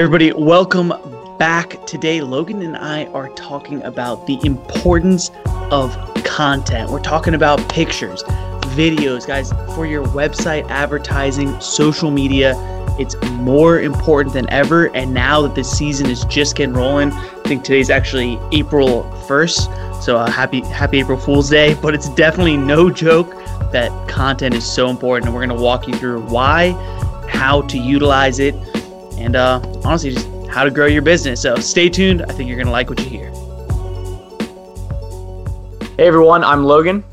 everybody, welcome back. Today, Logan and I are talking about the importance of content. We're talking about pictures, videos, guys, for your website, advertising, social media. It's more important than ever. And now that the season is just getting rolling, I think today's actually April 1st. So uh, happy happy April Fool's Day. But it's definitely no joke that content is so important. And we're going to walk you through why, how to utilize it, and uh, honestly, just how to grow your business. So stay tuned. I think you're going to like what you hear. Hey everyone, I'm Logan.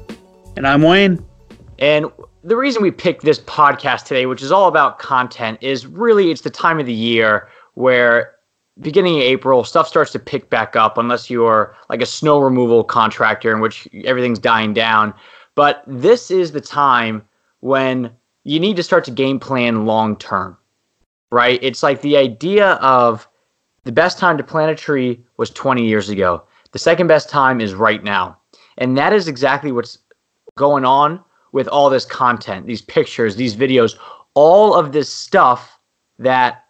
And I'm Wayne. And the reason we picked this podcast today, which is all about content, is really it's the time of the year where beginning of April, stuff starts to pick back up unless you're like a snow removal contractor in which everything's dying down. But this is the time when you need to start to game plan long term right? It's like the idea of the best time to plant a tree was 20 years ago. The second best time is right now. And that is exactly what's going on with all this content, these pictures, these videos, all of this stuff that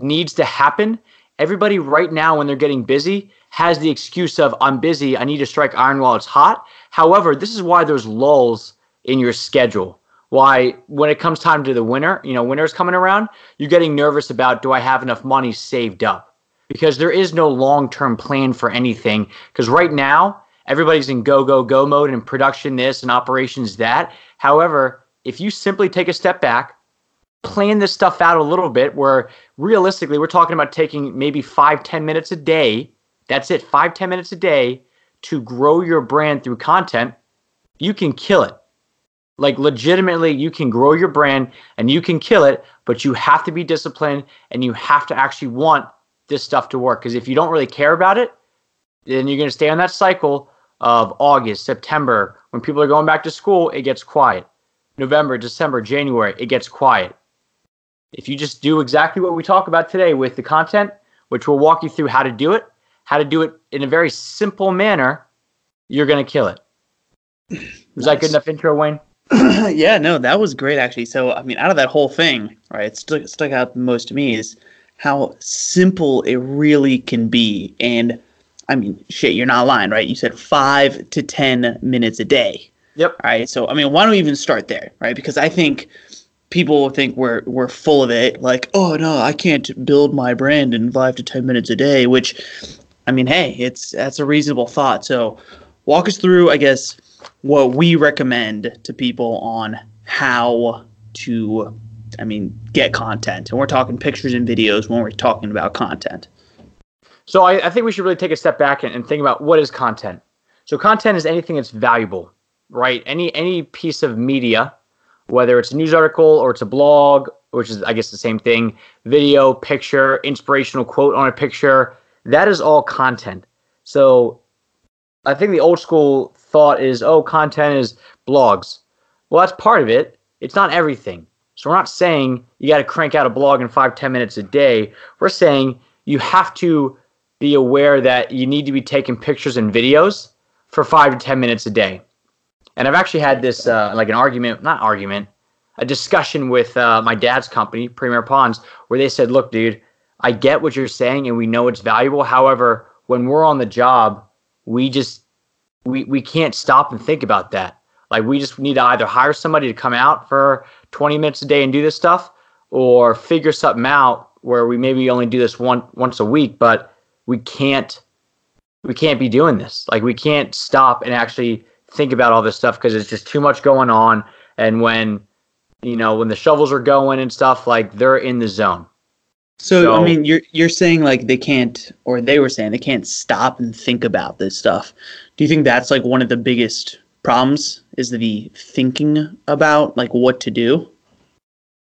needs to happen. Everybody right now, when they're getting busy, has the excuse of, I'm busy, I need to strike iron while it's hot. However, this is why there's lulls in your schedule why when it comes time to the winter, you know, winter's coming around, you're getting nervous about do I have enough money saved up? Because there is no long-term plan for anything because right now everybody's in go go go mode and production this and operations that. However, if you simply take a step back, plan this stuff out a little bit where realistically we're talking about taking maybe five ten minutes a day that's it five ten minutes a day to grow your brand through content you can kill it like legitimately, you can grow your brand and you can kill it, but you have to be disciplined and you have to actually want this stuff to work. Because if you don't really care about it, then you're going to stay on that cycle of August, September. When people are going back to school, it gets quiet. November, December, January, it gets quiet. If you just do exactly what we talk about today with the content, which we'll walk you through how to do it, how to do it in a very simple manner, you're going to kill it. Was nice. that good enough intro, Wayne? yeah, no, that was great actually. So, I mean, out of that whole thing, right, it stuck, stuck out most to me is how simple it really can be. And I mean, shit, you're not lying, right? You said five to 10 minutes a day. Yep. All right. So, I mean, why don't we even start there, right? Because I think people think we're, we're full of it. Like, oh, no, I can't build my brand in five to 10 minutes a day, which, I mean, hey, it's that's a reasonable thought. So, walk us through, I guess, what we recommend to people on how to I mean, get content. And we're talking pictures and videos when we're talking about content. So I, I think we should really take a step back and, and, think about what is content. So content is anything that's valuable, right? Any any piece of media, whether it's a news article or it's a blog, which is I guess the same thing, video, picture, inspirational quote on a picture, that is all content. So I think the old school thought is, oh, content is blogs. Well, that's part of it. It's not everything. So we're not saying you got to crank out a blog in five, ten minutes a day. We're saying you have to be aware that you need to be taking pictures and videos for five to ten minutes a day. And I've actually had this uh, like an argument, not argument, a discussion with uh, my dad's company, Premier Ponds, where they said, "Look, dude, I get what you're saying, and we know it's valuable. However, when we're on the job, we just we we can't stop and think about that. Like we just need to either hire somebody to come out for 20 minutes a day and do this stuff, or figure something out where we maybe only do this one once a week, but we can't we can't be doing this. Like we can't stop and actually think about all this stuff because it's just too much going on. And when you know when the shovels are going and stuff, like they're in the zone. So, so, I mean, you're you're saying like they can't, or they were saying they can't stop and think about this stuff. Do you think that's like one of the biggest problems? Is the thinking about like what to do?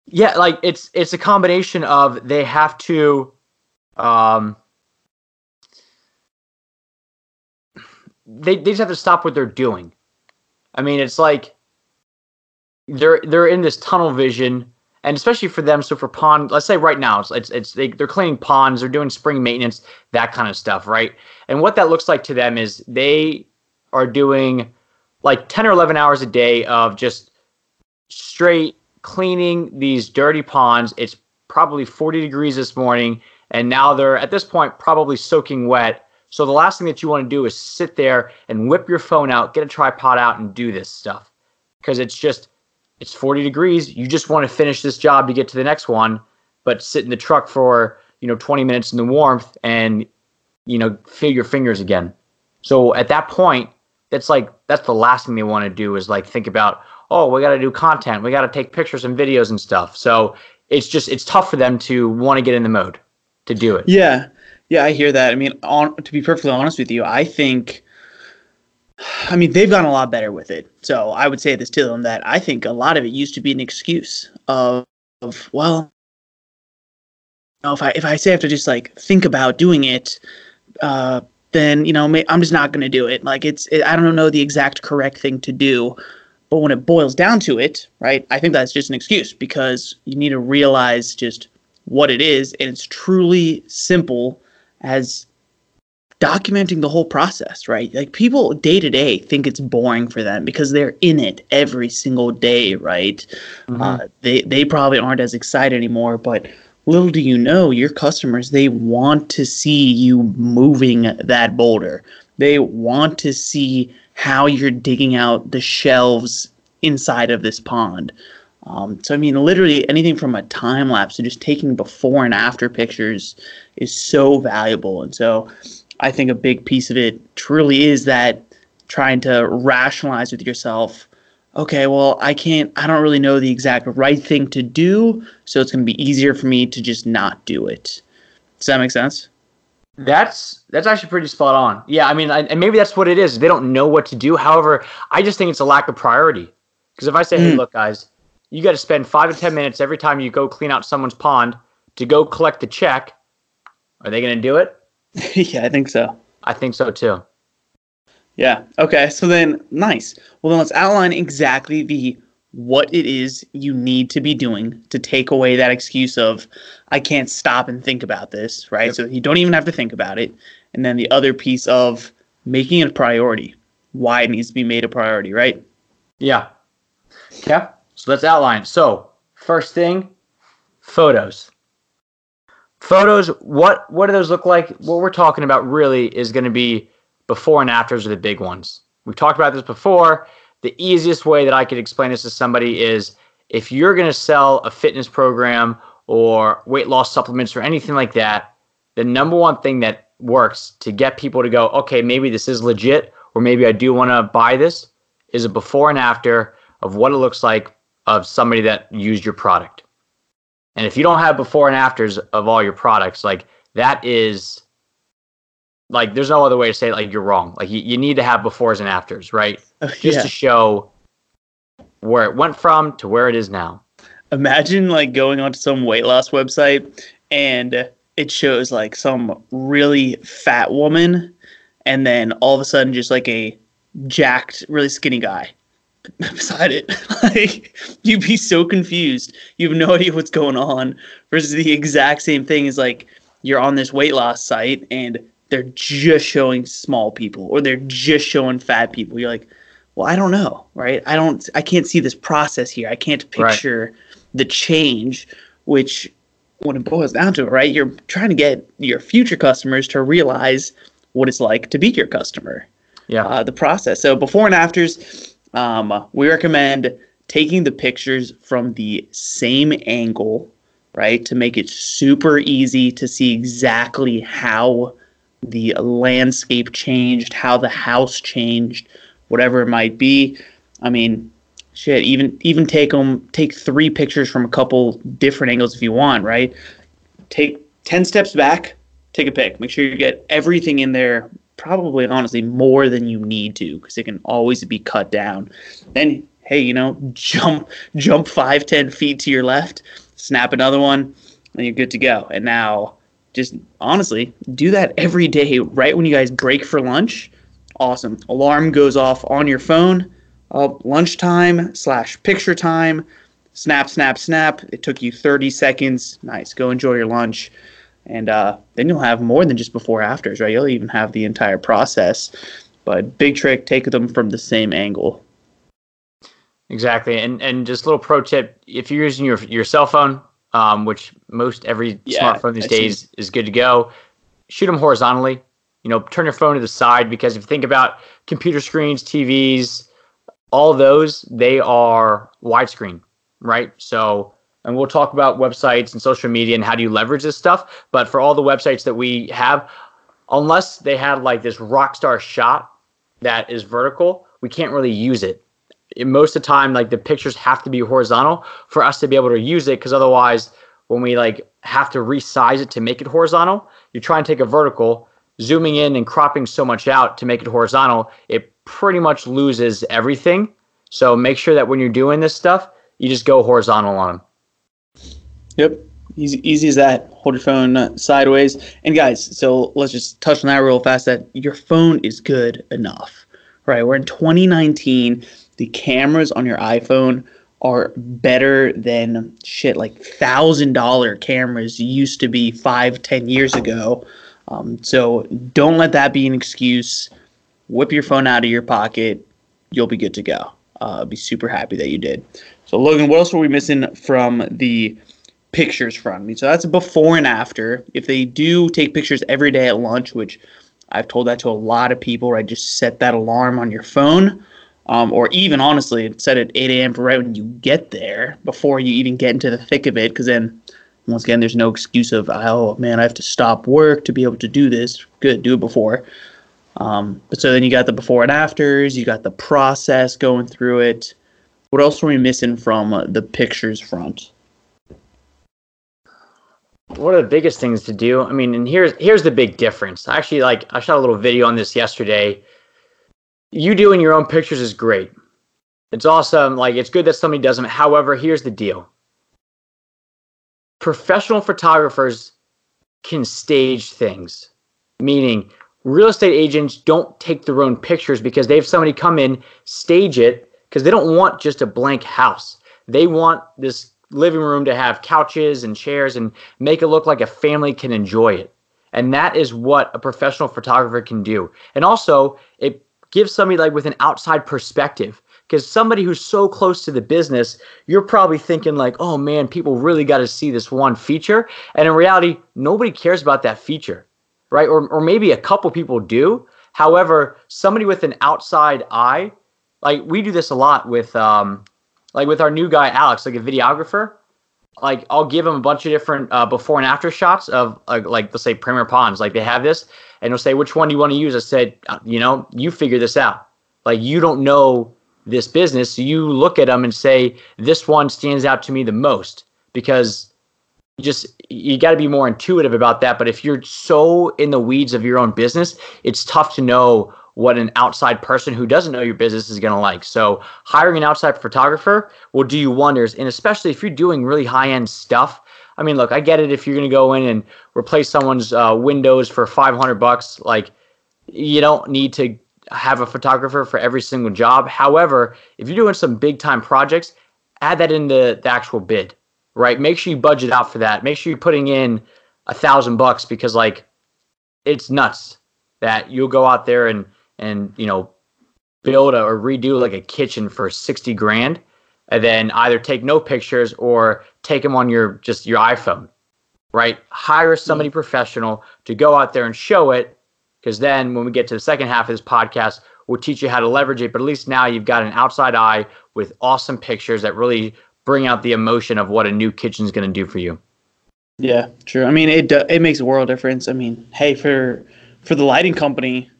Yeah, like it's it's a combination of they have to, um, they they just have to stop what they're doing. I mean, it's like they're they're in this tunnel vision and especially for them. So for pond, let's say right now, it's it's, it's they, they're cleaning ponds, they're doing spring maintenance, that kind of stuff, right? And what that looks like to them is they are doing like ten or eleven hours a day of just straight cleaning these dirty ponds. It's probably 40 degrees this morning, and now they're at this point probably soaking wet. So the last thing that you want to do is sit there and whip your phone out, get a tripod out, and do this stuff because it's just it's 40 degrees. You just want to finish this job to get to the next one, but sit in the truck for you know 20 minutes in the warmth and you know feel your fingers again. So at that point, that's like that's the last thing they want to do is like think about oh we got to do content, we got to take pictures and videos and stuff. So it's just it's tough for them to want to get in the mode to do it. Yeah, yeah, I hear that. I mean, on, to be perfectly honest with you, I think. I mean, they've gotten a lot better with it. So I would say this to them that I think a lot of it used to be an excuse of, of well, you know, if I if I say I have to just like think about doing it, uh, then you know I'm just not going to do it. Like it's it, I don't know the exact correct thing to do, but when it boils down to it, right? I think that's just an excuse because you need to realize just what it is, and it's truly simple as documenting the whole process, right? Like people day to day think it's boring for them because they're in it every single day, right? Mm-hmm. Uh, they they probably aren't as excited anymore, but little do you know, your customers they want to see you moving that boulder. They want to see how you're digging out the shelves inside of this pond. Um, so I mean, literally anything from a time lapse to just taking before and after pictures is so valuable. And so I think a big piece of it truly is that trying to rationalize with yourself. Okay, well, I can't. I don't really know the exact right thing to do, so it's going to be easier for me to just not do it. Does that make sense? That's that's actually pretty spot on. Yeah, I mean, I, and maybe that's what it is. They don't know what to do. However, I just think it's a lack of priority. Because if I say, mm. "Hey, look, guys, you got to spend five to ten minutes every time you go clean out someone's pond to go collect the check," are they going to do it? yeah, I think so. I think so too. Yeah. Okay. So then, nice. Well, then let's outline exactly the what it is you need to be doing to take away that excuse of I can't stop and think about this, right? Yep. So you don't even have to think about it. And then the other piece of making it a priority, why it needs to be made a priority, right? Yeah. Okay. So let's outline. So, first thing, photos. Photos, what what do those look like? What we're talking about really is going to be before and afters are the big ones. We've talked about this before the easiest way that I could explain this to somebody is if you're going to sell a fitness program or weight loss supplements or anything like that, the number one thing that works to get people to go, okay, maybe this is legit, or maybe I do want to buy this, is a before and after of what it looks like of somebody that used your product. And if you don't have before and afters of all your products, like that is like there's no other way to say it like you're wrong. Like you, you need to have befores and afters right? Just yeah. to show where it went from to where it is now. Imagine like going onto some weight loss website and it shows like some really fat woman and then all of a sudden just like a jacked really skinny guy beside it like you'd be so confused you have no idea what's going on versus the exact same thing is like you're on this weight loss site and they're just showing small people or they're just showing fat people. You're like, well, I don't know, right? I don't, I can't see this process here. I can't picture right. the change, which when it boils down to it, right? You're trying to get your future customers to realize what it's like to be your customer. Yeah. Uh, the process. So before and afters, um, we recommend taking the pictures from the same angle, right? To make it super easy to see exactly how the landscape changed, how the house changed, whatever it might be. I mean, shit, even even take them take three pictures from a couple different angles if you want, right? Take 10 steps back, take a pic. Make sure you get everything in there probably honestly more than you need to because it can always be cut down. Then hey, you know, jump jump five, ten feet to your left, snap another one, and you're good to go. And now just honestly do that every day right when you guys break for lunch. Awesome. Alarm goes off on your phone uh, lunchtime slash picture time. Snap snap snap. It took you 30 seconds. Nice. Go enjoy your lunch and uh, then you'll have more than just before afters right you'll even have the entire process but big trick take them from the same angle exactly and and just little pro tip if you're using your your cell phone um, which most every Yeah, smartphone these I see. days is good to go. Shoot them horizontally. You know, turn your phone to the side because if you think about computer screens, TVs, all those, they are widescreen, right? So, and we'll talk about websites and social media and how do you leverage this stuff. But for all the websites that we have, unless they have like this rock star shot that is vertical, we can't really use it. Most of the time, like the pictures have to be horizontal for us to be able to use it because otherwise, when we like have to resize it to make it horizontal, you try and take a vertical, zooming in and cropping so much out to make it horizontal, it pretty much loses everything. So make sure that when you're doing this stuff, you just go horizontal on them. Yep. Easy, easy as that. Hold your phone uh, sideways. And guys, so let's just touch on that real fast. That your phone is good enough, right? We're in 2019. The cameras on your iPhone are better than shit like thousand dollar cameras used to be five, ten years ago. Um, so don't let that be an excuse. Whip your phone out of your pocket. You'll be good to go. Uh, be super happy that you did. So Logan, what else were we missing from the pictures from me. So that's before and after. If they do take pictures every day at lunch, which I've told that to a lot of people, right? Just set that alarm on your phone. Um, or even honestly, set it 8 a.m. for right when you get there before you even get into the thick of it. Because then, once again, there's no excuse of, oh man, I have to stop work to be able to do this. Good, do it before. Um, but so then you got the before and afters, you got the process going through it. What else were we missing from the pictures front? One of the biggest things to do i mean and here's here's the big difference. Actually like i shot a little video on this yesterday. You doing your own pictures is great. It's awesome. Like it's good that somebody does them. However here's the deal. Professional photographers can stage things meaning real estate agents don't take their own pictures because they have somebody come in stage it because they don't want just a blank house. They want this living room to have couches and chairs and make it look like a family can enjoy it. And that is what a professional photographer can do. And also, it gives somebody like with an outside perspective because somebody who's so close to the business, you're probably thinking like, "Oh man, people really got to see this one feature." And in reality, nobody cares about that feature, right? Or or maybe a couple people do. However, somebody with an outside eye, like we do this a lot with um like with our new guy Alex, like a videographer, like I'll give him a bunch of different uh, before and after shots of uh, like let's say Premier Ponds, like they have this, and he'll say which one do you want to use. I said, uh, you know, you figure this out. Like you don't know this business, so you look at them and say this one stands out to me the most because you just you got to be more intuitive about that. But if you're so in the weeds of your own business, it's tough to know what an outside person who doesn't know your business is going to like. So, hiring an outside photographer will do you wonders. And especially if you're doing really high end stuff. I mean, look, I get it if you're going to go in and replace someone's uh, windows for 500 bucks. Like, you don't need to have a photographer for every single job. However, if you're doing some big time projects, add that into the actual bid, right? Make sure you budget out for that. Make sure you're putting in a thousand bucks because, like, it's nuts that you'll go out there and and you know build a, or redo like a kitchen for 60 grand and then either take no pictures or take them on your just your iphone right hire mm-hmm. somebody professional to go out there and show it because then when we get to the second half of this podcast we'll teach you how to leverage it but at least now you've got an outside eye with awesome pictures that really bring out the emotion of what a new kitchen is going to do for you Yeah, true. I mean, it do, it makes a world difference. I mean, hey, for for the lighting company,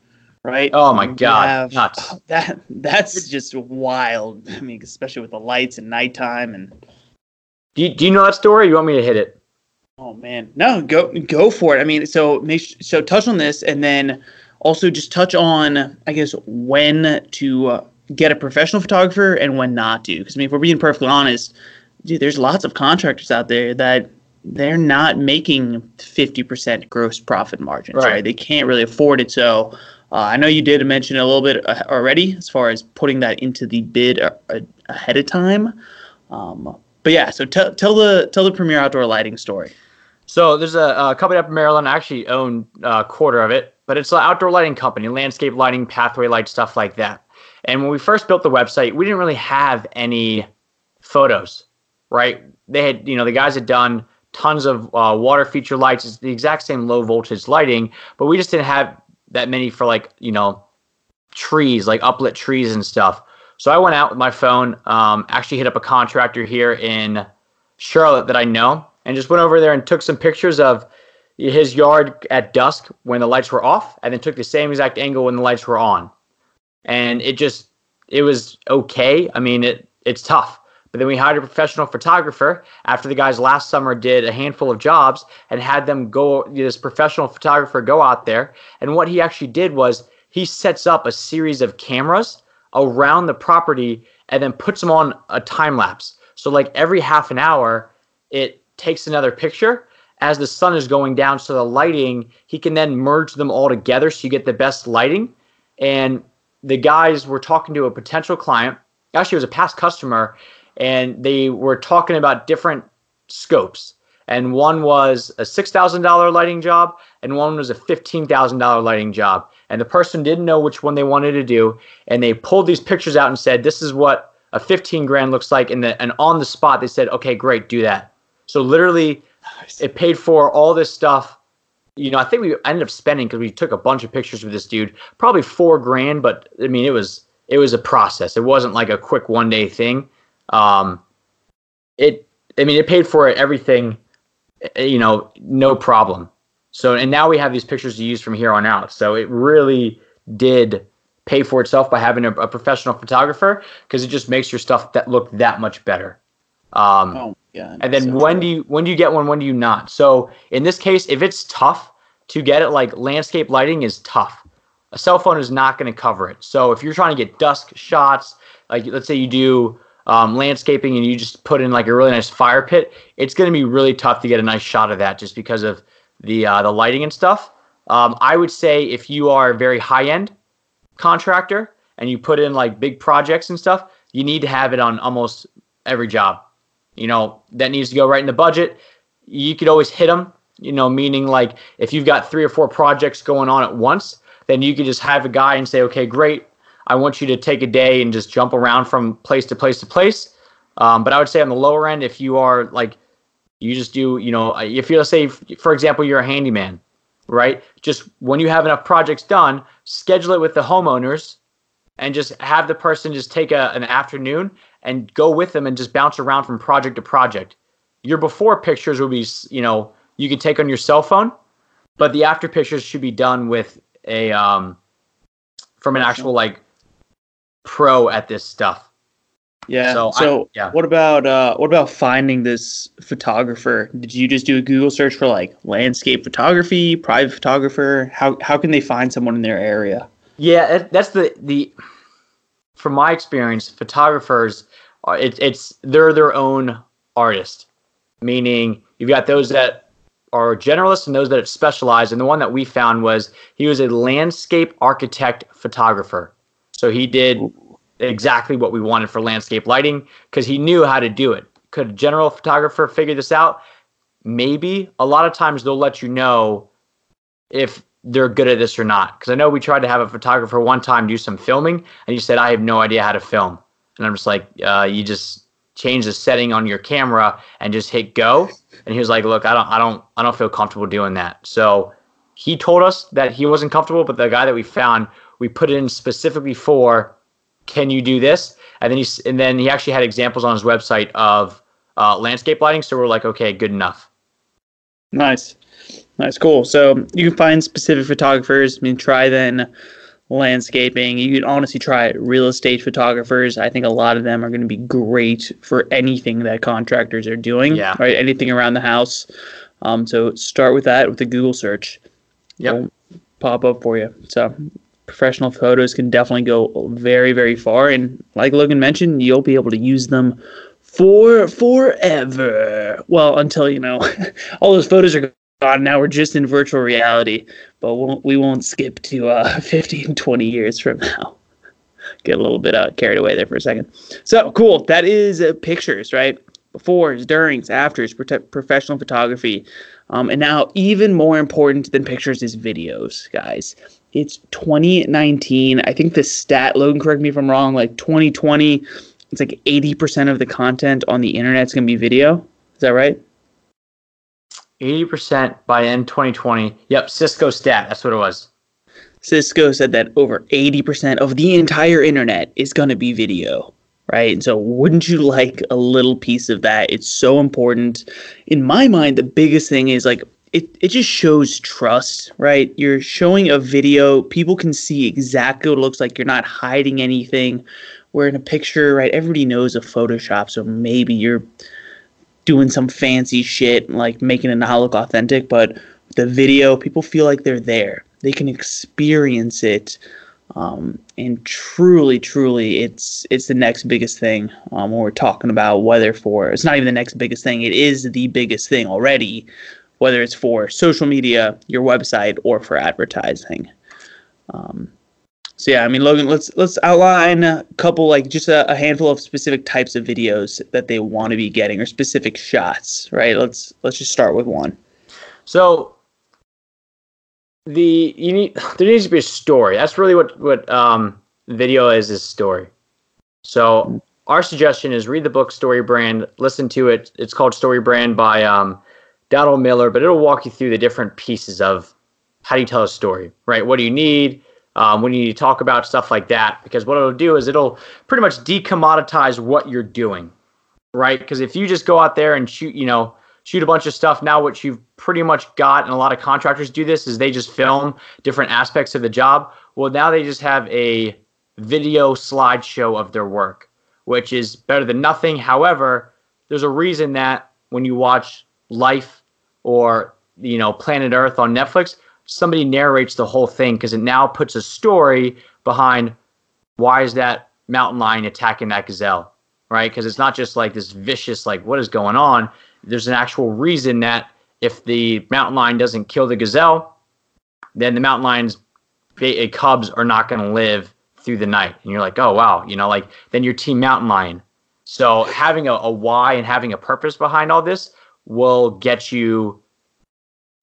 right? Oh my God, have- nuts. That that's just wild. I mean, especially with the lights and nighttime and do you, do you know that story you want me to hit it oh man, no, go go for it. I mean, so make so touch on this and then also just touch on I guess when to uh, get a professional photographer and when not to. Because I mean, if we're being perfectly honest, dude, there's lots of contractors out there that they're not making 50% gross profit margins, Right. right? They can't really afford it. So uh, I know you did mention a little bit uh, already as far as putting that into the bid uh, uh, ahead of time. Um, but yeah, so tell tell the tell the Premier Outdoor Lighting story. So there's a, a company up in Maryland. I actually own a quarter of it, but it's an outdoor lighting company, landscape lighting, pathway light, stuff like that. And when we first built the website, we didn't really have any photos. right? They had, you know, the guys had done tons of uh, water feature lights. It's the exact same low voltage lighting, but we just didn't have that many for like, you know, trees, like uplit trees and stuff. So I went out with my phone, um, actually hit up a contractor here in Charlotte that I know, and just went over there and took some pictures of his yard at dusk when the lights were off, and then took the same exact angle when the lights were on. And it just, it was okay. I mean, it it's tough. But then we hired a professional photographer after the guys last summer did a handful of jobs and had them go, this professional photographer go out there. And what he actually did was he sets up a series of cameras around the property and then puts them on a time lapse. So, like every half an hour, it takes another picture as the sun is going down. So, the lighting, he can then merge them all together so you get the best lighting. And the guys were talking to a potential client, actually, it was a past customer, and they were talking about different scopes. And one was a $6,000 lighting job, and one was a $15,000 lighting job. And the person didn't know which one they wanted to do. And they pulled these pictures out and said, This is what a 15 grand looks like. And, the, and on the spot, they said, Okay, great, do that. So literally, nice. it paid for all this stuff. You know, I think we ended up spending because we took a bunch of pictures with this dude, probably four grand. But I mean, it was it was a process. It wasn't like a quick one day thing. Um, it, I mean, it paid for everything, you know, no problem. So, and now we have these pictures to use from here on out. So it really did pay for itself by having a, a professional photographer because it just makes your stuff that look that much better. Um, oh, yeah. And then so when do you when do you get one? When do you not? So in this case, if it's tough to get it, like landscape lighting is tough. A cell phone is not going to cover it. So if you're trying to get dusk shots, like let's say you do um, landscaping and you just put in like a really nice fire pit, it's going to be really tough to get a nice shot of that just because of the uh, the lighting and stuff. Um, I would say if you are a very high end contractor and you put in like big projects and stuff, you need to have it on almost every job. You know that needs to go right in the budget. You could always hit them. You know, meaning like if you've got three or four projects going on at once, then you could just have a guy and say, okay, great, I want you to take a day and just jump around from place to place to place. Um, but I would say on the lower end, if you are like, you just do, you know, if you say, for example, you're a handyman, right? Just when you have enough projects done, schedule it with the homeowners and just have the person just take a, an afternoon and go with them and just bounce around from project to project. Your before pictures will be, you know, you can take on your cell phone, but the after pictures should be done with a, um, from an actual like pro at this stuff. Yeah. So, so I, yeah. what about uh, what about finding this photographer? Did you just do a Google search for like landscape photography, private photographer? How how can they find someone in their area? Yeah, that's the the. From my experience, photographers, are, it, it's they're their own artist. Meaning, you've got those that are generalists and those that specialize. And the one that we found was he was a landscape architect photographer. So he did exactly what we wanted for landscape lighting because he knew how to do it. Could a general photographer figure this out? Maybe. A lot of times they'll let you know if they're good at this or not. Because I know we tried to have a photographer one time do some filming, and he said, I have no idea how to film. And I'm just like, uh, you just change the setting on your camera and just hit go. And he was like, look, I don't, I don't, I don't feel comfortable doing that. So he told us that he wasn't comfortable, but the guy that we found we put it in specifically for can you do this? And then he and then he actually had examples on his website of uh, landscape lighting so we're like okay good enough. Nice. Nice cool. So you can find specific photographers i mean try then landscaping. You can honestly try real estate photographers. I think a lot of them are going to be great for anything that contractors are doing yeah. right? Anything around the house. Um, so start with that with a google search. Yep. pop up for you. So professional photos can definitely go very, very far. And like Logan mentioned, you'll be able to use them for forever. Well, until you know all those photos are gone. Now we're just in virtual reality, but we won't skip to uh, 15, 20 years from now. Get a little bit uh, carried away there for a second. So cool. That is uh, pictures, right? Befores, durings, afters, professional photography. Um, and now, even more important than pictures is videos, guys. It's 2019. I think the stat, Logan, correct me if I'm wrong, like 2020, it's like 80% of the content on the internet is going to be video. Is that right? 80% by end 2020. Yep, Cisco stat. That's what it was. Cisco said that over 80% of the entire internet is going to be video, right? And so, wouldn't you like a little piece of that? It's so important. In my mind, the biggest thing is like it, it just shows trust, right? You're showing a video, people can see exactly what it looks like. You're not hiding anything. Where in a picture, right, everybody knows a Photoshop, so maybe you're doing some fancy shit, like making it not look authentic, but the video, people feel like they're there. They can experience it. Um, and truly, truly, it's it's the next biggest thing um, when we're talking about whether for it's not even the next biggest thing. It is the biggest thing already whether it's for social media, your website, or for advertising. Um, so yeah, I mean, Logan, let's let's outline a couple, like just a, a handful of specific types of videos that they want to be getting, or specific shots, right? Let's let's just start with one. So the you need there needs to be a story. That's really what what um, video is is story. So our suggestion is read the book StoryBrand, listen to it. It's called StoryBrand by um, Donald Miller, but it'll walk you through the different pieces of how do you tell a story, right? What do you need? Um, when you need to talk about stuff like that, because what it'll do is it'll pretty much decommoditize what you're doing, right? Because if you just go out there and shoot, you know, shoot a bunch of stuff, now what you've pretty much got, and a lot of contractors do this, is they just film different aspects of the job. Well, now they just have a video slideshow of their work, which is better than nothing. However, there's a reason that when you watch Life or you know Planet Earth on Netflix, somebody narrates the whole thing because it now puts a story behind why is that mountain lion attacking that gazelle, right? Because it's not just like this vicious like what is going on. There's an actual reason that if the mountain lion doesn't kill the gazelle, then the mountain lion's uh, cubs are not going to live through the night. And you're like, oh wow, you know, like then your team mountain lion. So having a, a why and having a purpose behind all this will get you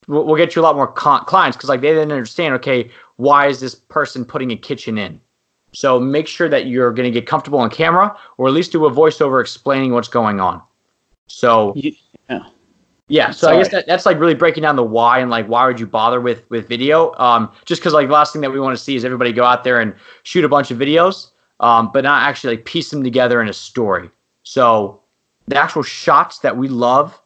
will get you a lot more clients because like they didn't understand okay why is this person putting a kitchen in? So make sure that you're going to get comfortable on camera or at least do a voiceover explaining what's going on. So yeah. Yeah so Sorry. i guess that, that's like really breaking down the why and like why would you bother with with video? Um just because like the last thing that we want to see is everybody go out there and shoot a bunch of videos um but not actually like piece them together in a story. So the actual shots that we love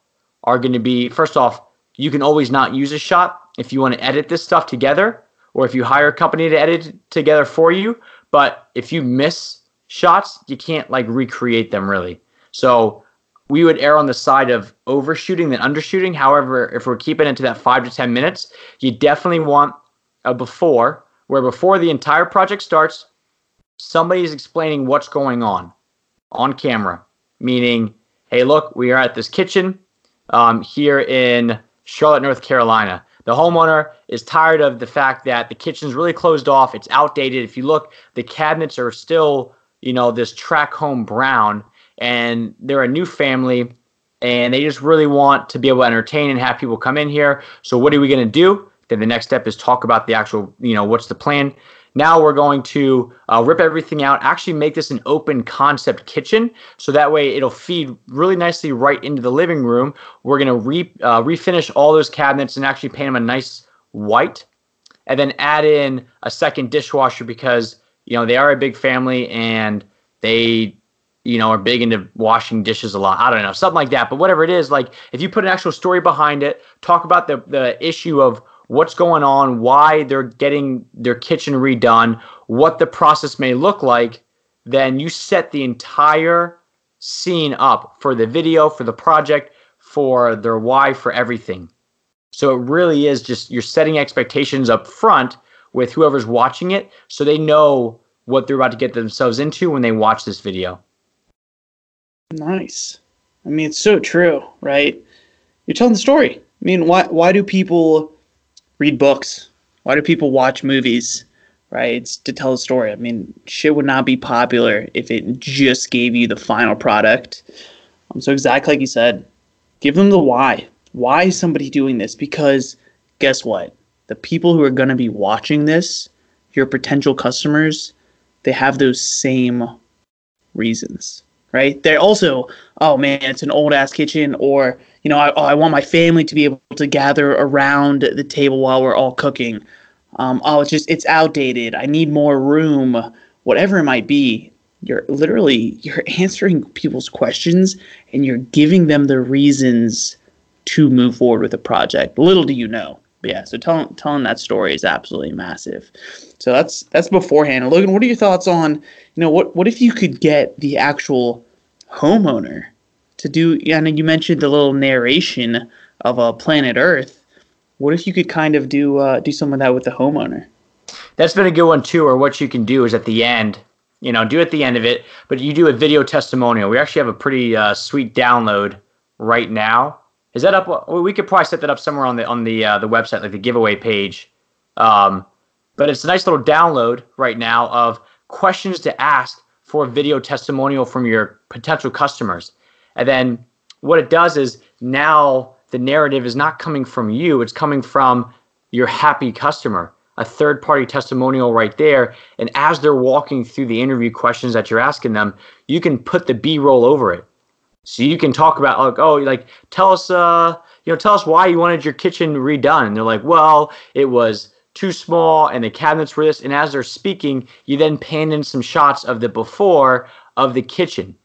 are going to be first off, you can always not use a shot if you want to edit this stuff together or if you hire a company to edit it together for you. But if you miss shots, you can't like recreate them really. So we would err on the side of overshooting than undershooting. However, if we're keeping it to that five to 10 minutes, you definitely want a before, where before the entire project starts, somebody is explaining what's going on on camera. Meaning, hey, look, we are at this kitchen um, here in Charlotte, North Carolina. The homeowner is tired of the fact that the kitchen's really closed off. It's outdated. If you look, the cabinets are still, you know, this track home brown, and they're a new family, and they just really want to be able to entertain and have people come in here. So what are we going to do? Then the next step is talk about the actual, you know, what's the plan. Now we're going to uh, rip everything out, actually make this an open concept kitchen. So that way it'll feed really nicely right into the living room. We're going to re, uh, refinish all those cabinets and actually paint them a nice white. And then add in a second dishwasher because, you know, they are a big family and they you know, are big into washing dishes a lot. I don't know, something like that. But whatever it is, like if you put an actual story behind it, talk about the the issue of what's going on, why they're getting their kitchen redone, what the process may look like, then you set the entire scene up for the video, for the project, for their why, for everything. So it really is just you're setting expectations up front with whoever's watching it so they know what they're about to get themselves into when they watch this video. Nice. I mean, it's so true, right? You're telling the story. I mean, why why do people read books? Why do people watch movies? Right? It's to tell a story. I mean, shit would not be popular if it just gave you the final product. Um, so exactly like you said, give them the why. Why is somebody doing this? Because guess what? The people who are going to be watching this, your potential customers, they have those same reasons. right? They're also, oh man, it's an old ass kitchen, or you know, I, I want my family to be able to gather around the table while we're all cooking. Um, oh, it's just it's outdated. I need more room. Whatever it might be, you're literally you're answering people's questions and you're giving them the reasons to move forward with a project. Little do you know. But yeah, so telling telling that story is absolutely massive. So that's that's beforehand. Logan, what are your thoughts on, you know, what what if you could get the actual homeowner to do and you mentioned the little narration of a uh, planet Earth. What if you could kind of do uh, do some of that with the homeowner? That's been a good one too. Or what you can do is at the end, you know, do at the end of it, but you do a video testimonial. We actually have a pretty uh, sweet download right now. Is that up? We could probably set that up somewhere on the on the uh, the website, like the giveaway page. Um, but it's a nice little download right now of questions to ask for a video testimonial from your potential customers. And then what it does is now the narrative is not coming from you, it's coming from your happy customer, a third party testimonial right there. And as they're walking through the interview questions that you're asking them, you can put the B roll over it. So you can talk about like, oh, like tell us, uh, you know, tell us why you wanted your kitchen redone. And they're like, well, it was too small and the cabinets were this. And as they're speaking, you then pan in some shots of the before of the kitchen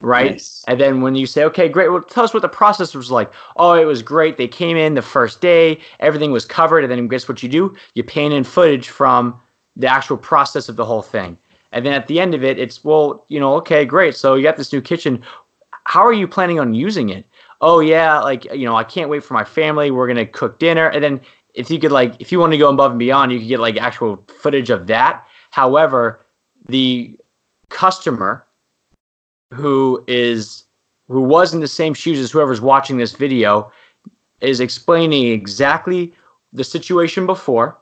right? Nice. And then when you say, okay, great, well, tell us what the process was like. Oh, it was great. They came in the first day, everything was covered, and then guess what you do? You pan in footage from the actual process of the whole thing. And then at the end of it, it's, well, you know, okay, great. So you got this new kitchen. How are you planning on using it? Oh, yeah, like, you know, I can't wait for my family. We're going to cook dinner. And then if you could, like, if you want to go above and beyond, you could get, like, actual footage of that. However, the customer who is who was in the same shoes as whoever's watching this video is explaining exactly the situation before,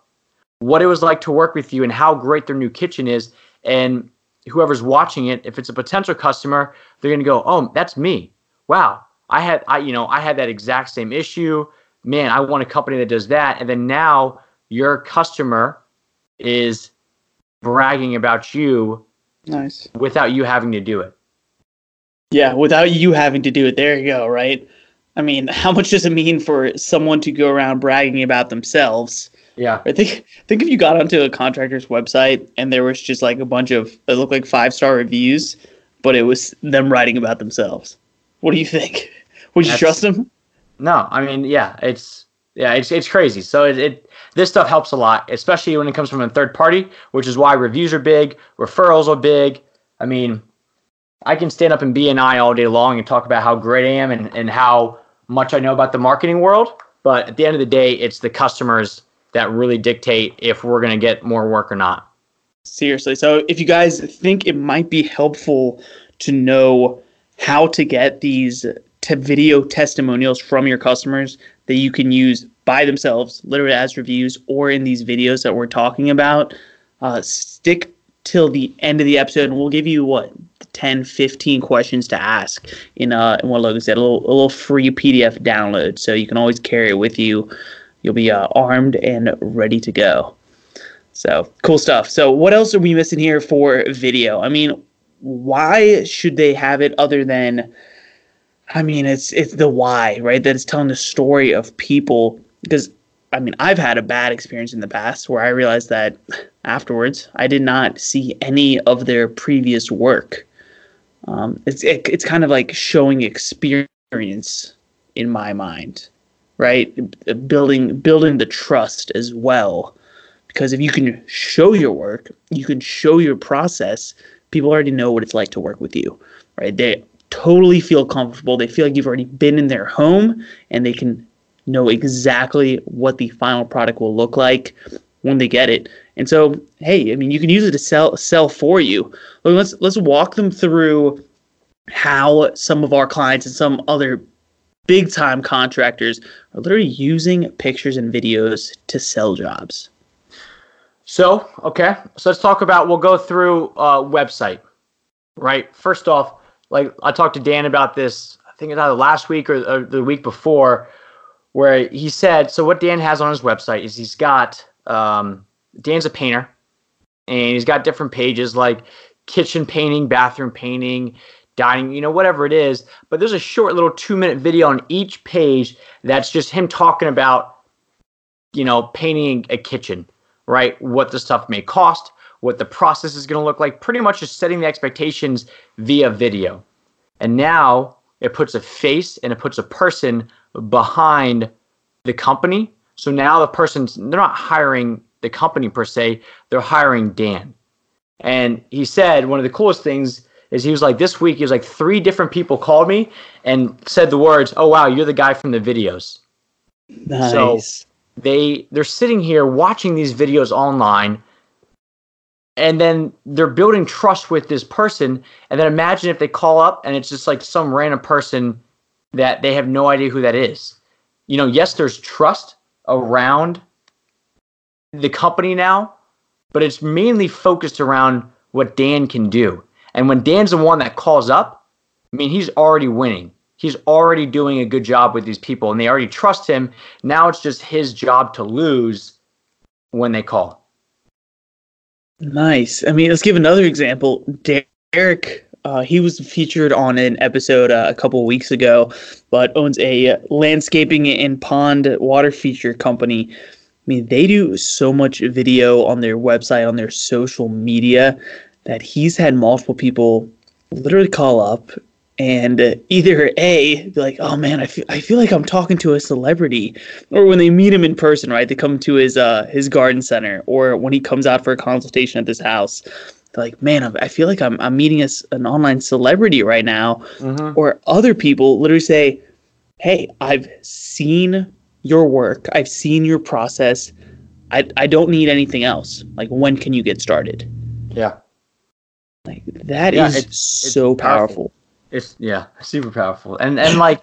what it was like to work with you, and how great their new kitchen is. And whoever's watching it, if it's a potential customer, they're gonna go, "Oh, that's me! Wow, I had I you know I had that exact same issue. Man, I want a company that does that." And then now your customer is bragging about you, nice, without you having to do it. Yeah, without you having to do it. There you go, right? I mean, how much does it mean for someone to go around bragging about themselves? Yeah. I think think if you got onto a contractor's website and there was just like a bunch of it looked like five star reviews, but it was them writing about themselves. What do you think? Would you That's, trust them? No, I mean, yeah, it's yeah, it's it's crazy. So it, it this stuff helps a lot, especially when it comes from a third party, which is why reviews are big, referrals are big. I mean, I can stand up in BNI all day long and talk about how great I am and, and how much I know about the marketing world. But at the end of the day, it's the customers that really dictate if we're going to get more work or not. Seriously. So if you guys think it might be helpful to know how to get these to video testimonials from your customers that you can use by themselves, literally as reviews, or in these videos that we're talking about, uh, stick till the end of the episode and we'll give you what 10 15 questions to ask in uh in what logan said a little, a little free pdf download. So you can always carry it with you. You'll be uh, armed and ready to go. So cool stuff. So what else are we missing here for video? I mean why should they have it other than i mean it's it's the why right? That it's telling the story of people. Because I mean, I've had a bad experience in the past where I realized that afterwards I did not see any of their previous work. Um, it's it, it's kind of like showing experience in my mind, right? Building building the trust as well, because if you can show your work, you can show your process. People already know what it's like to work with you, right? They totally feel comfortable. They feel like you've already been in their home, and they can know exactly what the final product will look like when they get it. And so, hey, I mean, you can use it to sell sell for you. Let's let's walk them through how some of our clients and some other big time contractors are literally using pictures and videos to sell jobs. So, okay, so let's talk about. We'll go through uh, website. Right. First off, like I talked to Dan about this. I think it's either last week or, or the week before where he said, so what Dan has on his website is he's got um, Dan's a painter, and he's got different pages like kitchen painting, bathroom painting, dining, you know, whatever it is. But there's a short little two minute video on each page that's just him talking about, you know, painting a kitchen, right? What the stuff may cost, what the process is going to look like, pretty much just setting the expectations via video. And now it puts a face and it puts a person behind the company. So now the person's, they're not hiring the company per se, they're hiring Dan. And he said one of the coolest things is he was like this week he was like three different people called me and said the words, "Oh wow, you're the guy from the videos." Nice. So they they're sitting here watching these videos online and then they're building trust with this person and then imagine if they call up and it's just like some random person that they have no idea who that is. You know, yes, there's trust around the company now, but it's mainly focused around what Dan can do. And when Dan's the one that calls up, I mean, he's already winning. He's already doing a good job with these people and they already trust him. Now it's just his job to lose when they call. Nice. I mean, let's give another example. Derek, uh, he was featured on an episode uh, a couple weeks ago, but owns a landscaping and pond water feature company. I mean, they do so much video on their website, on their social media, that he's had multiple people literally call up and either a be like oh man I feel, I feel like i'm talking to a celebrity or when they meet him in person right they come to his uh his garden center or when he comes out for a consultation at this house they're like man i feel like i'm, I'm meeting a, an online celebrity right now Mhm. or other people literally say hey i've seen your work i've seen your process i, I don't need anything else like when can you get started Yeah. like that is Yeah, it's- so powerful. powerful. It's yeah, super powerful. And and like,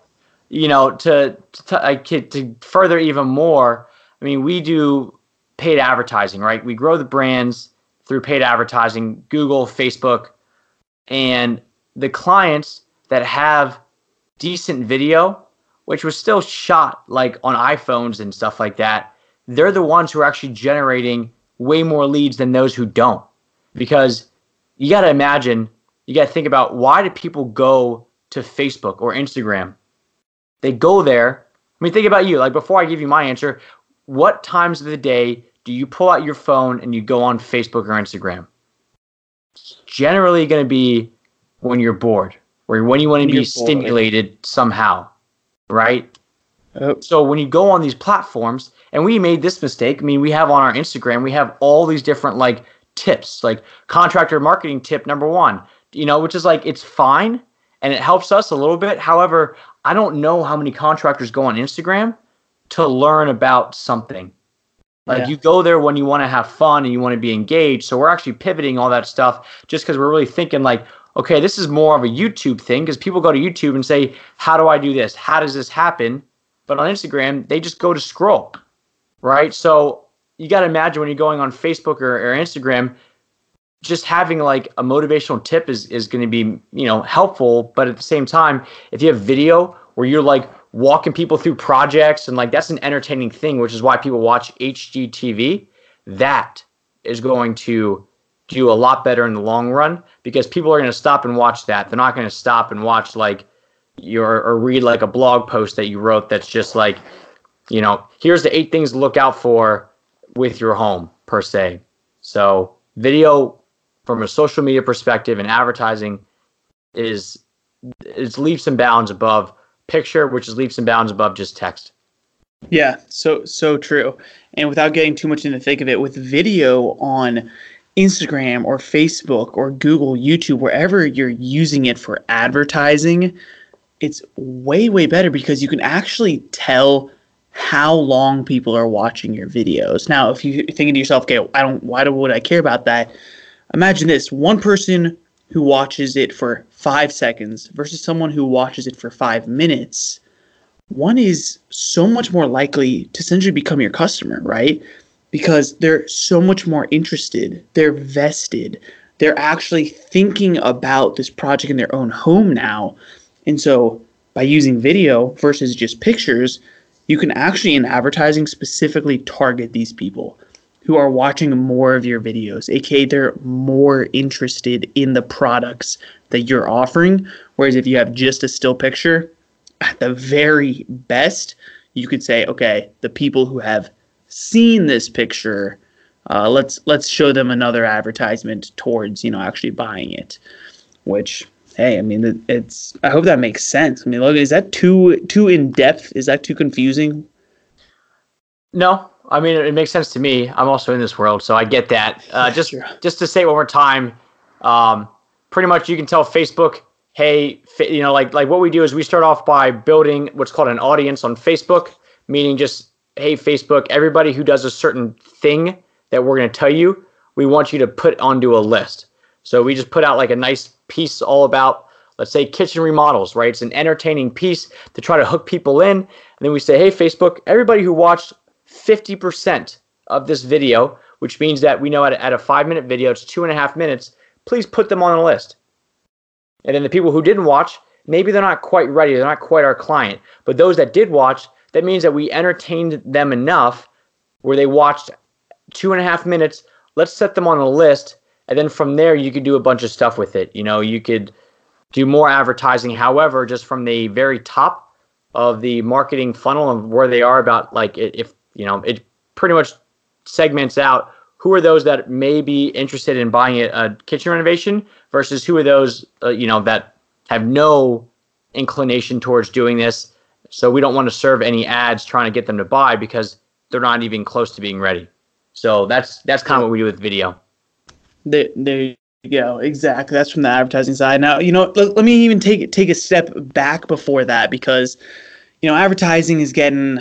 you know, to to I kid to further even more, I mean, we do paid advertising, right? We grow the brands through paid advertising, Google, Facebook, and the clients that have decent video, which was still shot like on iPhones and stuff like that, they're the ones who are actually generating way more leads than those who don't. Because you got to imagine you got to think about why do people go to Facebook or Instagram? They go there. I mean, think about you. Like before I give you my answer, what times of the day do you pull out your phone and you go on Facebook or Instagram? It's generally going to be when you're bored or when you want to be bored. stimulated somehow, right? Oh, So when you go on these platforms, and we made this mistake. I mean, we have on our Instagram, we have all these different like tips, like contractor marketing tip number one. You know, which is like it's fine and it helps us a little bit. However, I don't know how many contractors go on Instagram to learn about something. Like Yeah. you go there when you want to have fun and you want to be engaged. So we're actually pivoting all that stuff just because we're really thinking like, okay, this is more of a YouTube thing because people go to YouTube and say, how do I do this? How does this happen? But on Instagram, they just go to scroll, right? So you got to imagine when you're going on Facebook or, or Instagram, just having like a motivational tip is, is going to be, you know, helpful. But at the same time, if you have video where you're like walking people through projects and like that's an entertaining thing, which is why people watch HGTV, that is going to do a lot better in the long run because people are going to stop and watch that. They're not going to stop and watch like your or read like a blog post that you wrote that's just like, you know, here's the eight things to look out for with your home per se. So video from a social media perspective and advertising is it's leaps and bounds above picture, which is leaps and bounds above just text. Yeah, so so true. And without getting too much in the thick of it, with video on Instagram or Facebook or Google, YouTube, wherever you're using it for advertising, it's way way better because you can actually tell how long people are watching your videos. Now, if you're thinking to yourself, okay, I don't why do, would I care about that? Imagine this, one person who watches it for 5 seconds versus someone who watches it for 5 minutes one is so much more likely to essentially become your customer, right? Because they're so much more interested, they're vested, they're actually thinking about this project in their own home now. And so by using video versus just pictures, you can actually in advertising specifically target these people who are watching more of your videos, aka they're more interested in the products that you're offering. Whereas if you have just a still picture, at the very best, you could say, okay, the people who have seen this picture, uh, let's let's show them another advertisement towards you know actually buying it. Which hey, I mean it's I hope that makes sense. I mean, look, is that too too in depth? Is that too confusing? No, I mean it makes sense to me. I'm also in this world, so I get that. Uh, just sure. just to say one more time, um, pretty much you can tell Facebook hey, you know, like like what we do is we start off by building what's called an audience on Facebook, meaning just hey, Facebook, everybody who does a certain thing that we're going to tell you, we want you to put onto a list. So we just put out like a nice piece all about, let's say, kitchen remodels, right? It's an entertaining piece to try to hook people in. And then we say, hey, Facebook, everybody who watched 50% of this video, which means that we know at a, at a five minute video, it's two and a half minutes, please put them on a list. And then the people who didn't watch, maybe they're not quite ready, they're not quite our client. But those that did watch, that means that we entertained them enough where they watched two and a half minutes. Let's set them on a list. And then from there, you could do a bunch of stuff with it. You know, you could do more advertising. However, just from the very top of the marketing funnel and where they are about like if, you know, it pretty much segments out who are those that may be interested in buying a, a kitchen renovation versus who are those uh, you know that have no inclination towards doing this. So we don't want to serve any ads trying to get them to buy because they're not even close to being ready. So that's that's kind of what we do with video. There, there you go. Exactly. That's from the advertising side. Now you know let, let me even take take a step back before that because you know advertising is getting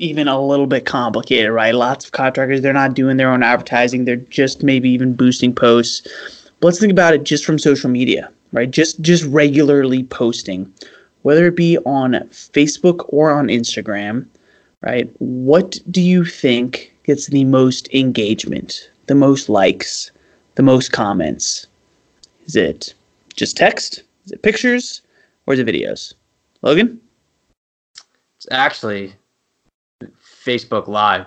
even a little bit complicated, right? Lots of contractors, they're not doing their own advertising. They're just maybe even boosting posts. But let's think about it just from social media, right? Just just regularly posting, whether it be on Facebook or on Instagram, right? What do you think gets the most engagement, the most likes, the most comments? Is it just text? Is it pictures? Or is it videos? Logan? It's actually Facebook Live.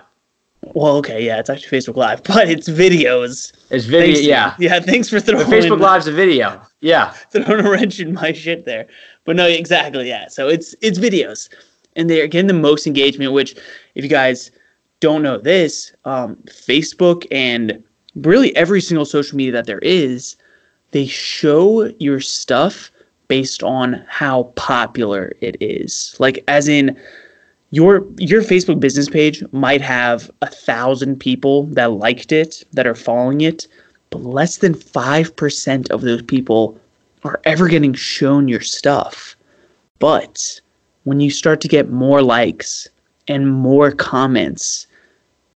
Well, okay, yeah, it's actually Facebook Live, but it's videos. It's video, thanks, yeah, yeah. Thanks for throwing. Facebook Live's a video, yeah. Throwing a wrench in my shit there, but no, exactly, yeah. So it's it's videos, and they're getting the most engagement. Which, if you guys don't know this, um, Facebook and really every single social media that there is, they show your stuff based on how popular it is. Like, as in your your Facebook business page might have a thousand people that liked it that are following it, but less than five percent of those people are ever getting shown your stuff. But when you start to get more likes and more comments,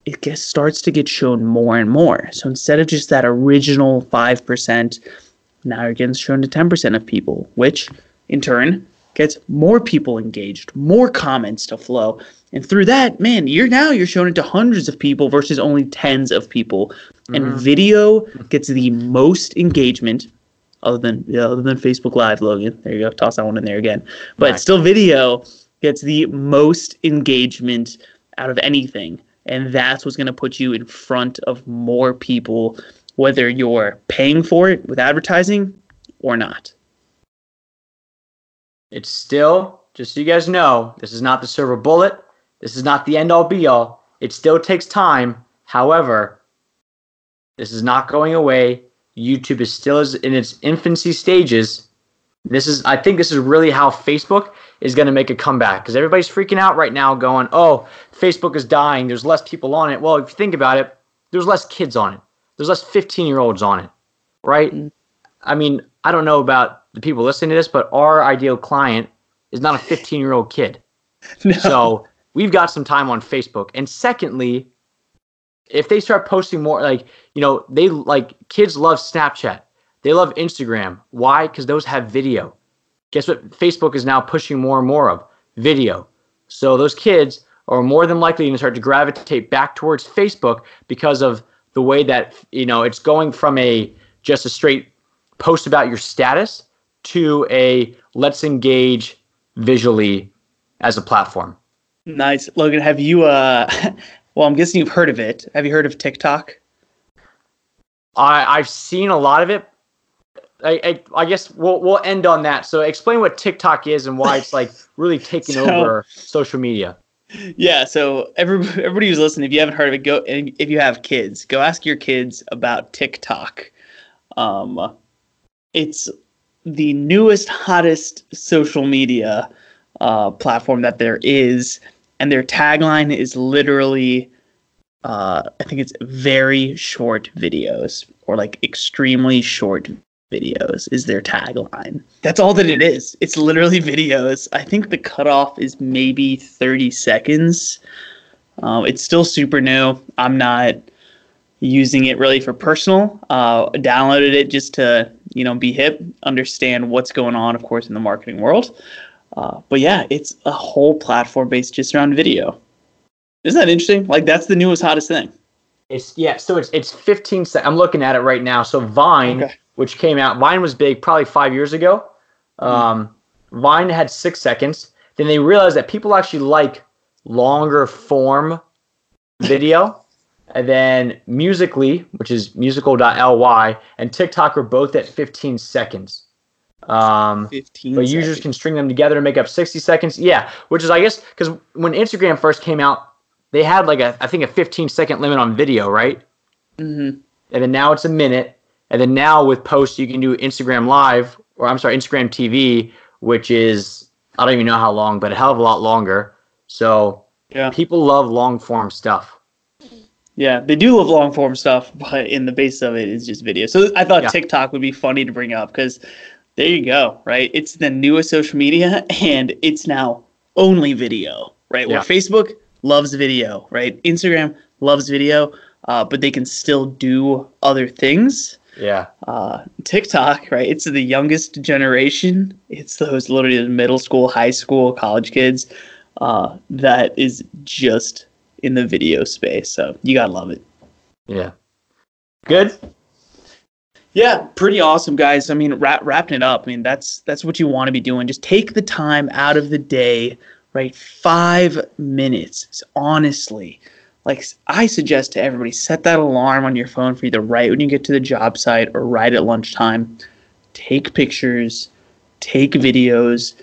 it gets, starts to get shown more and more. So instead of just that original 5%, now you're getting shown to 10% of people, which in turn gets more people engaged, more comments to flow. And through that, man, you're now you're showing it to hundreds of people versus only tens of people. Mm-hmm. And video gets the most engagement other than yeah, other than Facebook Live, Logan. There you go. Toss that one in there again. But nice. still video gets the most engagement out of anything. And that's what's going to put you in front of more people, whether you're paying for it with advertising or not. It's still, just so you guys know, this is not the silver bullet. This is not the end all be all. It still takes time. However, this is not going away. YouTube is still in its infancy stages. This is, I think, this is really how Facebook is going to make a comeback because everybody's freaking out right now, going, "Oh, Facebook is dying. There's less people on it." Well, if you think about it, there's less kids on it. There's less 15 year olds on it, right? Mm-hmm. I mean, I don't know about the people listening to this, but our ideal client is not a 15 year old kid. No. So we've got some time on Facebook. And secondly, if they start posting more, like, you know, they like kids love Snapchat, they love Instagram. Why? Because those have video. Guess what? Facebook is now pushing more and more of video. So those kids are more than likely going to start to gravitate back towards Facebook because of the way that, you know, it's going from a just a straight post about your status to a let's engage visually as a platform. Nice, Logan. Have you uh Well, I'm guessing you've heard of it. Have you heard of TikTok? I I've seen a lot of it. I, I, I guess we'll we'll end on that. So explain what TikTok is and why it's like really taking so, over social media. Yeah, so every, everybody who's listening, if you haven't heard of it, go and if you have kids, go ask your kids about TikTok. Um, it's the newest, hottest social media uh, platform that there is, and their tagline is literally, uh, I think it's very short videos or like extremely short videos is their tagline. That's all that it is. It's literally videos. I think the cutoff is maybe 30 seconds. Um, it's still super new. I'm not using it really for personal. Uh, downloaded it just to you know be hip, understand what's going on, of course, in the marketing world. Uh, but yeah, it's a whole platform based just around video. Isn't that interesting? Like that's the newest hottest thing. It's yeah. So it's it's 15 seconds. I'm looking at it right now. So Vine, okay. which came out, Vine was big probably five years ago. Mm-hmm. Um, mm. Vine had six seconds. Then they realized that people actually like longer form video. And then Musical.ly, which is musical.ly, and TikTok are both at 15 seconds. Um, 15 but users seconds. can string them together to make up 60 seconds. Yeah, which is, I guess, because when Instagram first came out, they had like a, I think, a 15 second limit on video, right? Mm-hmm. And then now it's a minute. And then now with posts, you can do Instagram Live, or I'm sorry, Instagram TV, which is, I don't even know how long, but a hell of a lot longer. So yeah. people love long form stuff. Yeah, they do love long form stuff, but in the base of it is just video. So I thought yeah. TikTok would be funny to bring up because there you go, right? It's the newest social media and it's now only video, right? Yeah. Where Facebook loves video, right? Instagram loves video, uh, but they can still do other things. Yeah. Uh, TikTok, right? It's the youngest generation. It's those literally middle school, high school, college kids uh, that is just in the video space. So you gotta love it. Yeah. Good. Yeah, pretty awesome, guys. I mean, wrap, wrapping it up. I mean, that's that's what you want to be doing. Just take the time out of the day, right? Five minutes, honestly. Like I suggest to everybody, set that alarm on your phone for either right when you get to the job site or right at lunchtime. Take pictures, take videos,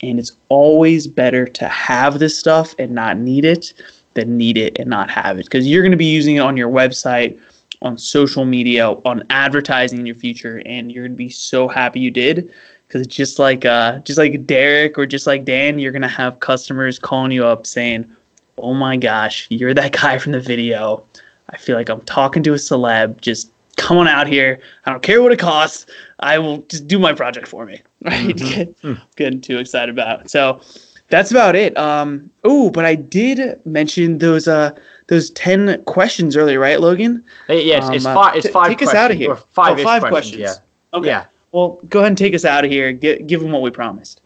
and it's always better to have this stuff and not need it than need it and not have it. Because you're going to be using it on your website on social media on advertising in your future and you're going to be so happy you did. Because just like uh just like derek or just like dan you're going to have customers calling you up saying oh my gosh you're that guy from the video. I feel like i'm talking to a celeb. Just come on out here. I don't care what it costs. I will just do my project for me. Right? Mm-hmm. getting too excited about it. so that's about it. Um, oh, but I did mention those uh those ten questions earlier, right, Logan? Hey, yes, um, it's five. It's five. Take us out of here. Five. Oh, five questions. questions. Yeah. Okay. Yeah. Well, go ahead and take us out of here. Get, give them what we promised.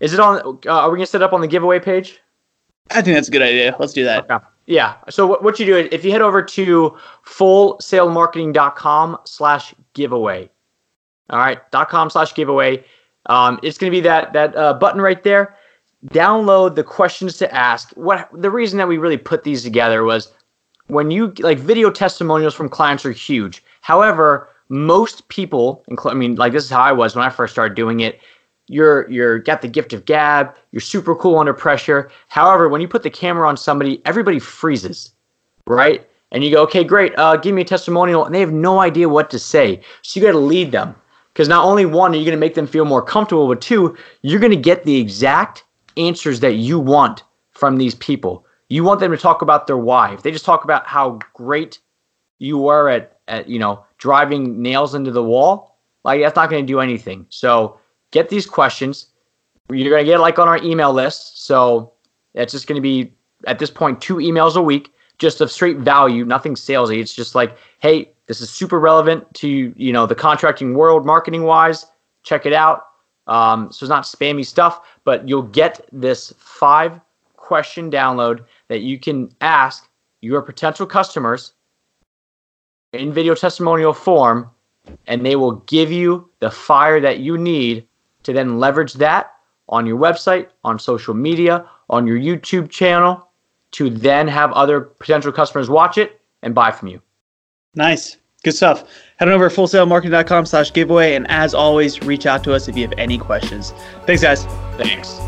Is it on? Uh, are we gonna set up on the giveaway page? I think that's a good idea. Let's do that. Okay. Yeah. So what, what you do is if you head over to fullsailmarketing.com slash giveaway. All right, dot com slash giveaway. Um, it's going to be that that uh, button right there download the questions to ask. What the reason that we really put these together was when you like video testimonials from clients are huge. However, most people, I mean, like this is how I was when I first started doing it. You're you're got the gift of gab. You're super cool under pressure. However, when you put the camera on somebody, everybody freezes, right? And you go, okay, great. Uh, give me a testimonial, and they have no idea what to say. So you got to lead them because not only one are you going to make them feel more comfortable, but two, you're going to get the exact answers that you want from these people. You want them to talk about their why. If they just talk about how great you are at, at you know, driving nails into the wall, like that's not going to do anything. So get these questions. You're going to get like on our email list. So it's just going to be at this point two emails a week, just of straight value, nothing salesy. It's just like, hey, this is super relevant to you know the contracting world, marketing wise. Check it out. Um, so it's not spammy stuff, but you'll get this five question download that you can ask your potential customers in video testimonial form, and they will give you the fire that you need to then leverage that on your website, on social media, on your YouTube channel to then have other potential customers watch it and buy from you. Nice. Good stuff. Head on over to fullsailmarketing.com slash giveaway. And as always, reach out to us if you have any questions. Thanks, guys. Thanks.